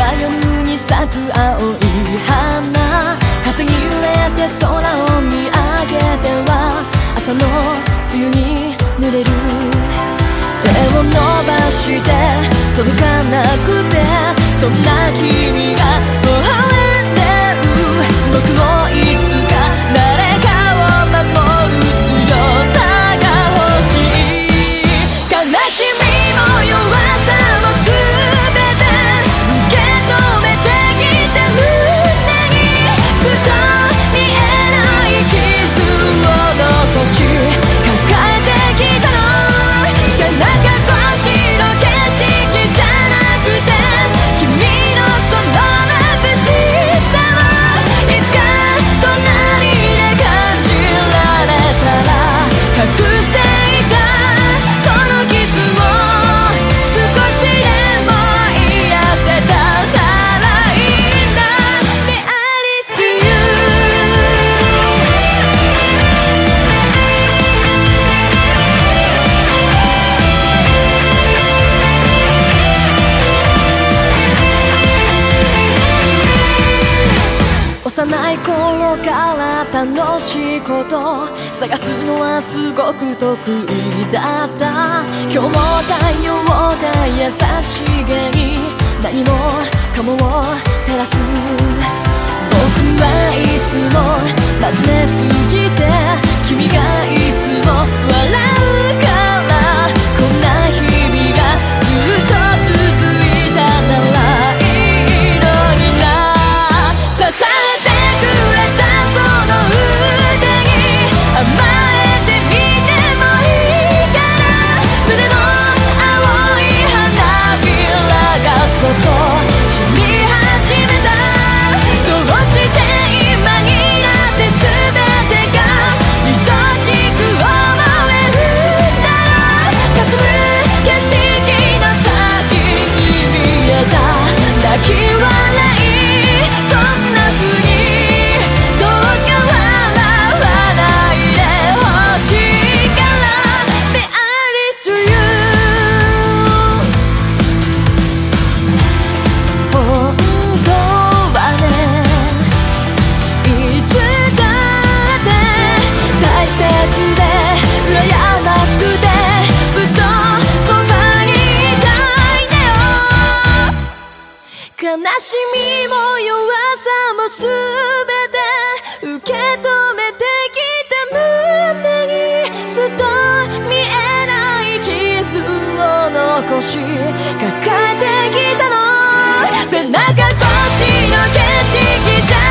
暗闇に咲く青い花。風に揺れて空を見上げては朝の梅雨に濡れる。手を伸ばして届かなくてそんな君が微笑んでる。僕を楽しいこと探すのはすごく得意だった。今日も太陽が優しげに何もかもを照らす。僕はいつも真面目すぎて君がいつも笑う。悲しみも弱さもすべて受け止めてきた胸にずっと見えない傷を残し抱えてきたの。背中越しの景色じゃ